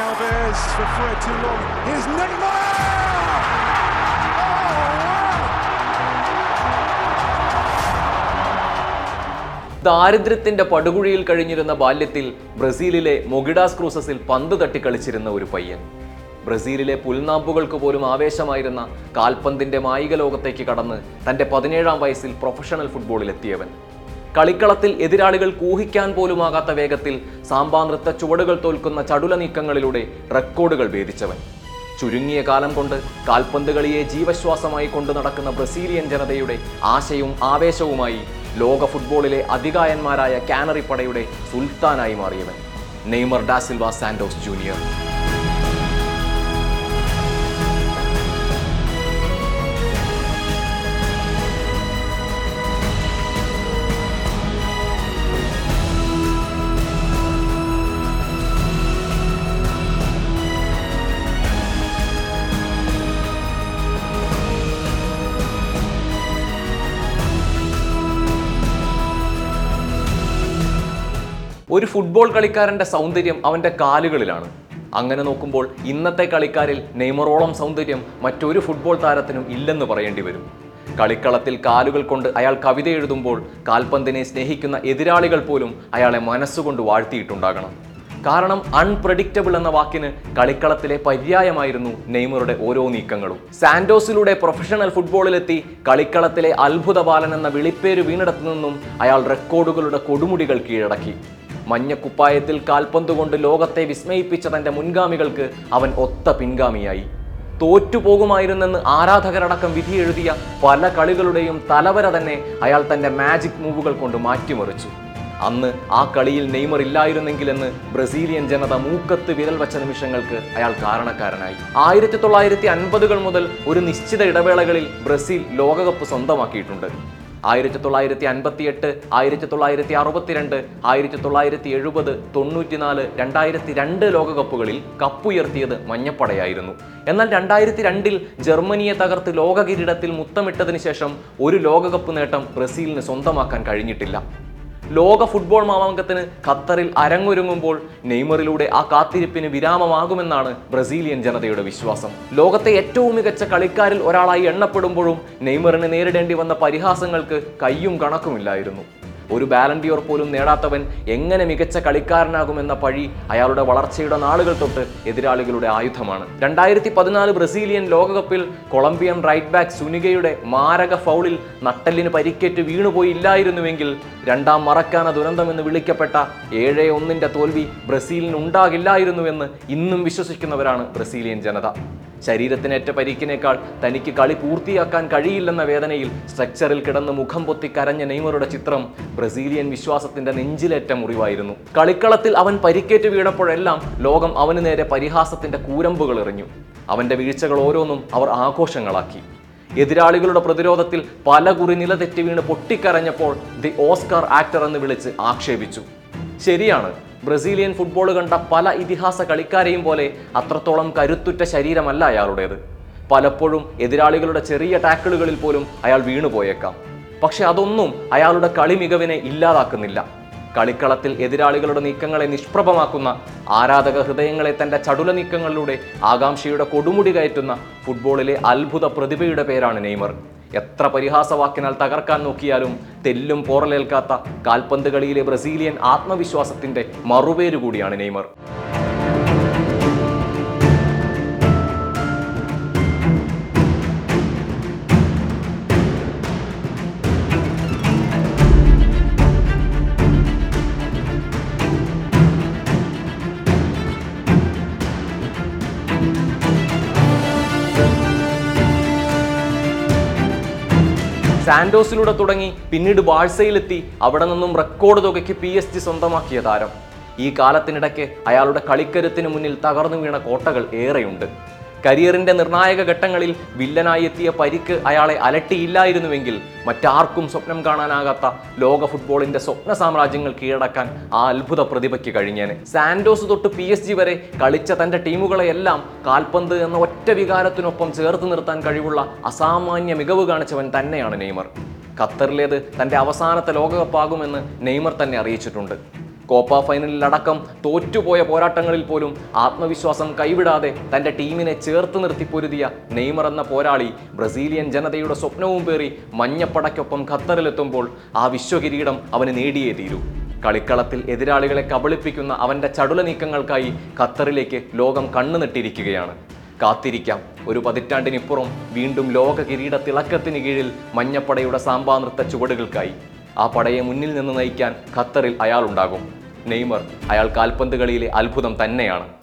Alves for Fred too long. Here's Neymar! Oh, ദാരിദ്ര്യത്തിന്റെ പടുകുഴിയിൽ കഴിഞ്ഞിരുന്ന ബാല്യത്തിൽ ബ്രസീലിലെ മൊഗിഡാസ് ക്രൂസസിൽ പന്ത് തട്ടിക്കളിച്ചിരുന്ന ഒരു പയ്യൻ ബ്രസീലിലെ പുൽനാമ്പുകൾക്ക് പോലും ആവേശമായിരുന്ന കാൽപന്തിന്റെ മായിക ലോകത്തേക്ക് കടന്ന് തന്റെ പതിനേഴാം വയസ്സിൽ പ്രൊഫഷണൽ ഫുട്ബോളിൽ എത്തിയവൻ കളിക്കളത്തിൽ എതിരാളികൾ കൂഹിക്കാൻ പോലുമാകാത്ത വേഗത്തിൽ സാമ്പാ നൃത്ത ചുവടുകൾ തോൽക്കുന്ന ചടുല നീക്കങ്ങളിലൂടെ റെക്കോർഡുകൾ ഭേദിച്ചവൻ. ചുരുങ്ങിയ കാലം കൊണ്ട് കാൽപന്ത് കളിയെ ജീവശ്വാസമായി കൊണ്ടു നടക്കുന്ന ബ്രസീലിയൻ ജനതയുടെ ആശയവും ആവേശവുമായി ലോക ഫുട്ബോളിലെ അധികായന്മാരായ കാനറി പടയുടെ സുൽത്താനായി മാറിയവൻ. Neymar da Silva Santos junior. ഒരു ഫുട്ബോൾ കളിക്കാരന്റെ സൗന്ദര്യം അവന്റെ കാലുകളിലാണ്. അങ്ങനെ നോക്കുമ്പോൾ ഇന്നത്തെ കളിക്കാരിൽ നെയ്മറോളം സൗന്ദര്യം മറ്റൊരു ഫുട്ബോൾ താരത്തിനും ഇല്ലെന്ന് പറയേണ്ടി വരും. കളിക്കളത്തിൽ കാലുകൾ കൊണ്ട് അയാൾ കവിത എഴുതുമ്പോൾ കാൽപന്തിനെ സ്നേഹിക്കുന്ന എതിരാളികൾ പോലും അയാളെ മനസ്സുകൊണ്ട് വാഴ്ത്തിയിട്ടുണ്ടാകണം. കാരണം അൺപ്രഡിക്റ്റബിൾ എന്ന വാക്കിന് കളിക്കളത്തിലെ പര്യായമായിരുന്നു നെയ്മറുടെ ഓരോ നീക്കങ്ങളും. സാൻഡോസിലൂടെ പ്രൊഫഷണൽ ഫുട്ബോളിലെത്തി കളിക്കളത്തിലെ അത്ഭുത ബാലൻ എന്ന വിളിപ്പേര് വീണെടുത്തു നിന്നും അയാൾ റെക്കോർഡുകളുടെ കൊടുമുടികൾ കീഴടക്കി. മഞ്ഞക്കുപ്പായത്തിൽ കാൽപന്തുകൊണ്ട് ലോകത്തെ വിസ്മയിപ്പിച്ച തന്റെ മുൻഗാമികൾക്ക് അവൻ ഒത്ത പിൻഗാമിയായി. തോറ്റുപോകുമായിരുന്നെന്ന് ആരാധകരടക്കം വിധി എഴുതിയ പല കളികളുടെയും തലവര തന്നെ അയാൾ തന്റെ മാജിക് മൂവുകൾ കൊണ്ട് മാറ്റിമറിച്ചു. അന്ന് ആ കളിയിൽ നെയ്മർ ഇല്ലായിരുന്നെങ്കിലെന്ന് ബ്രസീലിയൻ ജനത മൂക്കത്ത് വിരൽ വച്ച നിമിഷങ്ങൾക്ക് അയാൾ കാരണക്കാരനായി. ആയിരത്തി തൊള്ളായിരത്തി അൻപതുകൾ മുതൽ ഒരു നിശ്ചിത ഇടവേളകളിൽ ബ്രസീൽ ലോകകപ്പ് സ്വന്തമാക്കിയിട്ടുണ്ട്. ആയിരത്തി തൊള്ളായിരത്തി അൻപത്തി എട്ട് ആയിരത്തി തൊള്ളായിരത്തി അറുപത്തിരണ്ട് ആയിരത്തി തൊള്ളായിരത്തി എഴുപത് തൊണ്ണൂറ്റിനാല് രണ്ടായിരത്തി രണ്ട് ലോകകപ്പുകളിൽ കപ്പുയർത്തിയത് മഞ്ഞപ്പടയായിരുന്നു. എന്നാൽ രണ്ടായിരത്തി രണ്ടിൽ ജർമ്മനിയെ തകർത്ത് ലോക കിരീടത്തിൽ മുത്തമിട്ടതിന് ശേഷം ഒരു ലോകകപ്പ് നേട്ടം ബ്രസീലിന് സ്വന്തമാക്കാൻ കഴിഞ്ഞിട്ടില്ല. ലോക ഫുട്ബോൾ മാമാങ്കത്തിന് ഖത്തറിൽ അരങ്ങൊരുങ്ങുമ്പോൾ നെയ്മറിലൂടെ ആ കാത്തിരിപ്പിന് വിരാമമാകുമെന്നാണ് ബ്രസീലിയൻ ജനതയുടെ വിശ്വാസം. ലോകത്തെ ഏറ്റവും മികച്ച കളിക്കാരിൽ ഒരാളായി എണ്ണപ്പെടുമ്പോഴും നെയ്മറിന് നേരിടേണ്ടി വന്ന പരിഹാസങ്ങൾക്ക് കയ്യും കണക്കുമില്ലായിരുന്നു. ഒരു ബാലൻഡിയോർ പോലും നേടാത്തവൻ എങ്ങനെ മികച്ച കളിക്കാരനാകുമെന്ന പഴി അയാളുടെ വളർച്ചയുടെ നാളുകൾ തൊട്ട് എതിരാളികളുടെ ആയുധമാണ്. രണ്ടായിരത്തി പതിനാല് ബ്രസീലിയൻ ലോകകപ്പിൽ കൊളംബിയൻ റൈറ്റ് ബാക്ക് സുനികയുടെ മാരക ഫൗളിൽ നട്ടലിന് പരിക്കേറ്റ് വീണുപോയില്ലായിരുന്നുവെങ്കിൽ രണ്ടാം മറക്കാന ദുരന്തമെന്ന് വിളിക്കപ്പെട്ട ഏഴ് ഒന്നിന്റെ തോൽവി ബ്രസീലിന് ഉണ്ടാകില്ലായിരുന്നുവെന്ന് ഇന്നും വിശ്വസിക്കുന്നവരാണ് ബ്രസീലിയൻ ജനത. ശരീരത്തിനേറ്റ പരിക്കിനേക്കാൾ തനിക്ക് കളി പൂർത്തിയാക്കാൻ കഴിയില്ലെന്ന വേദനയിൽ സ്ട്രക്ചറിൽ കിടന്ന് മുഖം പൊത്തി കരഞ്ഞ നെയ്മറുടെ ചിത്രം ബ്രസീലിയൻ വിശ്വാസത്തിന്റെ നെഞ്ചിലേറ്റ മുറിവായിരുന്നു. കളിക്കളത്തിൽ അവൻ പരിക്കേറ്റ് വീണപ്പോഴെല്ലാം ലോകം അവന് നേരെ പരിഹാസത്തിന്റെ കൂരമ്പുകൾ എറിഞ്ഞു. അവന്റെ വീഴ്ചകൾ ഓരോന്നും അവർ ആഘോഷങ്ങളാക്കി. എതിരാളികളുടെ പ്രതിരോധത്തിൽ പല കുറി നിലതെറ്റി വീണ് പൊട്ടിക്കരഞ്ഞപ്പോൾ ദി ഓസ്കാർ ആക്ടർ എന്ന് വിളിച്ച് ആക്ഷേപിച്ചു. ശരിയാണ്. ബ്രസീലിയൻ ഫുട്ബോൾ കണ്ട പല ഇതിഹാസ കളിക്കാരെയും പോലെ അത്രത്തോളം കരുത്തുറ്റ ശരീരമല്ല അയാളുടേത്. പലപ്പോഴും എതിരാളികളുടെ ചെറിയ ടാക്കിളുകളിൽ പോലും അയാൾ വീണുപോയേക്കാം പക്ഷെ അതൊന്നും അയാളുടെ കളി മികവിനെ ഇല്ലാതാക്കുന്നില്ല. കളിക്കളത്തിൽ എതിരാളികളുടെ നീക്കങ്ങളെ നിഷ്പ്രഭമാക്കുന്ന ആരാധക ഹൃദയങ്ങളെ തന്റെ ചടുല നീക്കങ്ങളിലൂടെ ആകാംക്ഷയുടെ കൊടുമുടി കയറ്റുന്ന ഫുട്ബോളിലെ അത്ഭുത പ്രതിഭയുടെ പേരാണ് നെയ്മർ. എത്ര പരിഹാസവാക്കിനാൽ തകർക്കാൻ നോക്കിയാലും തെല്ലും പോറലേൽക്കാത്ത കാൽപന്ത് കളിയിലെ ബ്രസീലിയൻ ആത്മവിശ്വാസത്തിന്റെ മറുപേരു കൂടിയാണ് നെയ്മർ. സാന്റോസിലൂടെ തുടങ്ങി പിന്നീട് ബാഴ്സയിലെത്തി അവിടെ നിന്നും റെക്കോർഡ് തുകയ്ക്ക് പി എസ് ജി സ്വന്തമാക്കിയ താരം. ഈ കാലത്തിനിടയ്ക്ക് അയാളുടെ കളിക്കരുത്തിന് മുന്നിൽ തകർന്നു വീണ കോട്ടകൾ ഏറെയുണ്ട്. കരിയറിന്റെ നിർണായക ഘട്ടങ്ങളിൽ വില്ലനായി എത്തിയ പരിക്ക് അയാളെ അലട്ടിയില്ലായിരുന്നുവെങ്കിൽ മറ്റാർക്കും സ്വപ്നം കാണാനാകാത്ത ലോക ഫുട്ബോളിന്റെ സ്വപ്ന സാമ്രാജ്യങ്ങൾ കീഴടക്കാൻ ആ അത്ഭുത പ്രതിഭയ്ക്ക് കഴിഞ്ഞേനെ. സാൻഡോസ് തൊട്ട് പി എസ് ജി വരെ കളിച്ച തന്റെ ടീമുകളെയെല്ലാം കാൽപന്ത് എന്ന ഒറ്റ വികാരത്തിനൊപ്പം ചേർത്ത് നിർത്താൻ കഴിവുള്ള അസാമാന്യ മികവ് കാണിച്ചവൻ തന്നെയാണ് നെയ്മർ. ഖത്തറിലേത് തന്റെ അവസാനത്തെ ലോകകപ്പാകുമെന്ന് നെയ്മർ തന്നെ അറിയിച്ചിട്ടുണ്ട്. കോപ്പ ഫൈനലിലടക്കം തോറ്റുപോയ പോരാട്ടങ്ങളിൽ പോലും ആത്മവിശ്വാസം കൈവിടാതെ തന്റെ ടീമിനെ ചേർത്ത് നിർത്തി പൊരുതിയ നെയ്മർ എന്ന പോരാളി ബ്രസീലിയൻ ജനതയുടെ സ്വപ്നവും പേറി മഞ്ഞപ്പടയ്ക്കൊപ്പം ഖത്തറിലെത്തുമ്പോൾ ആ വിശ്വകിരീടം അവന് നേടിയേ തീരൂ. കളിക്കളത്തിൽ എതിരാളികളെ കബളിപ്പിക്കുന്ന അവന്റെ ചടുല നീക്കങ്ങൾക്കായി ഖത്തറിലേക്ക് ലോകം കണ്ണുനെട്ടിരിക്കുകയാണ്. കാത്തിരിക്കാം. ഒരു പതിറ്റാണ്ടിനിപ്പുറം വീണ്ടും ലോക കിരീട തിളക്കത്തിന് കീഴിൽ മഞ്ഞപ്പടയുടെ സാമ്പാ നൃത്ത ചുവടുകൾക്കായി. ആ പടയെ മുന്നിൽ നിന്ന് നയിക്കാൻ ഖത്തറിൽ അയാളുണ്ടാകും. നെയ്മർ അയാൾ കാൽപന്ത് കളിയിലെ അത്ഭുതം തന്നെയാണ്.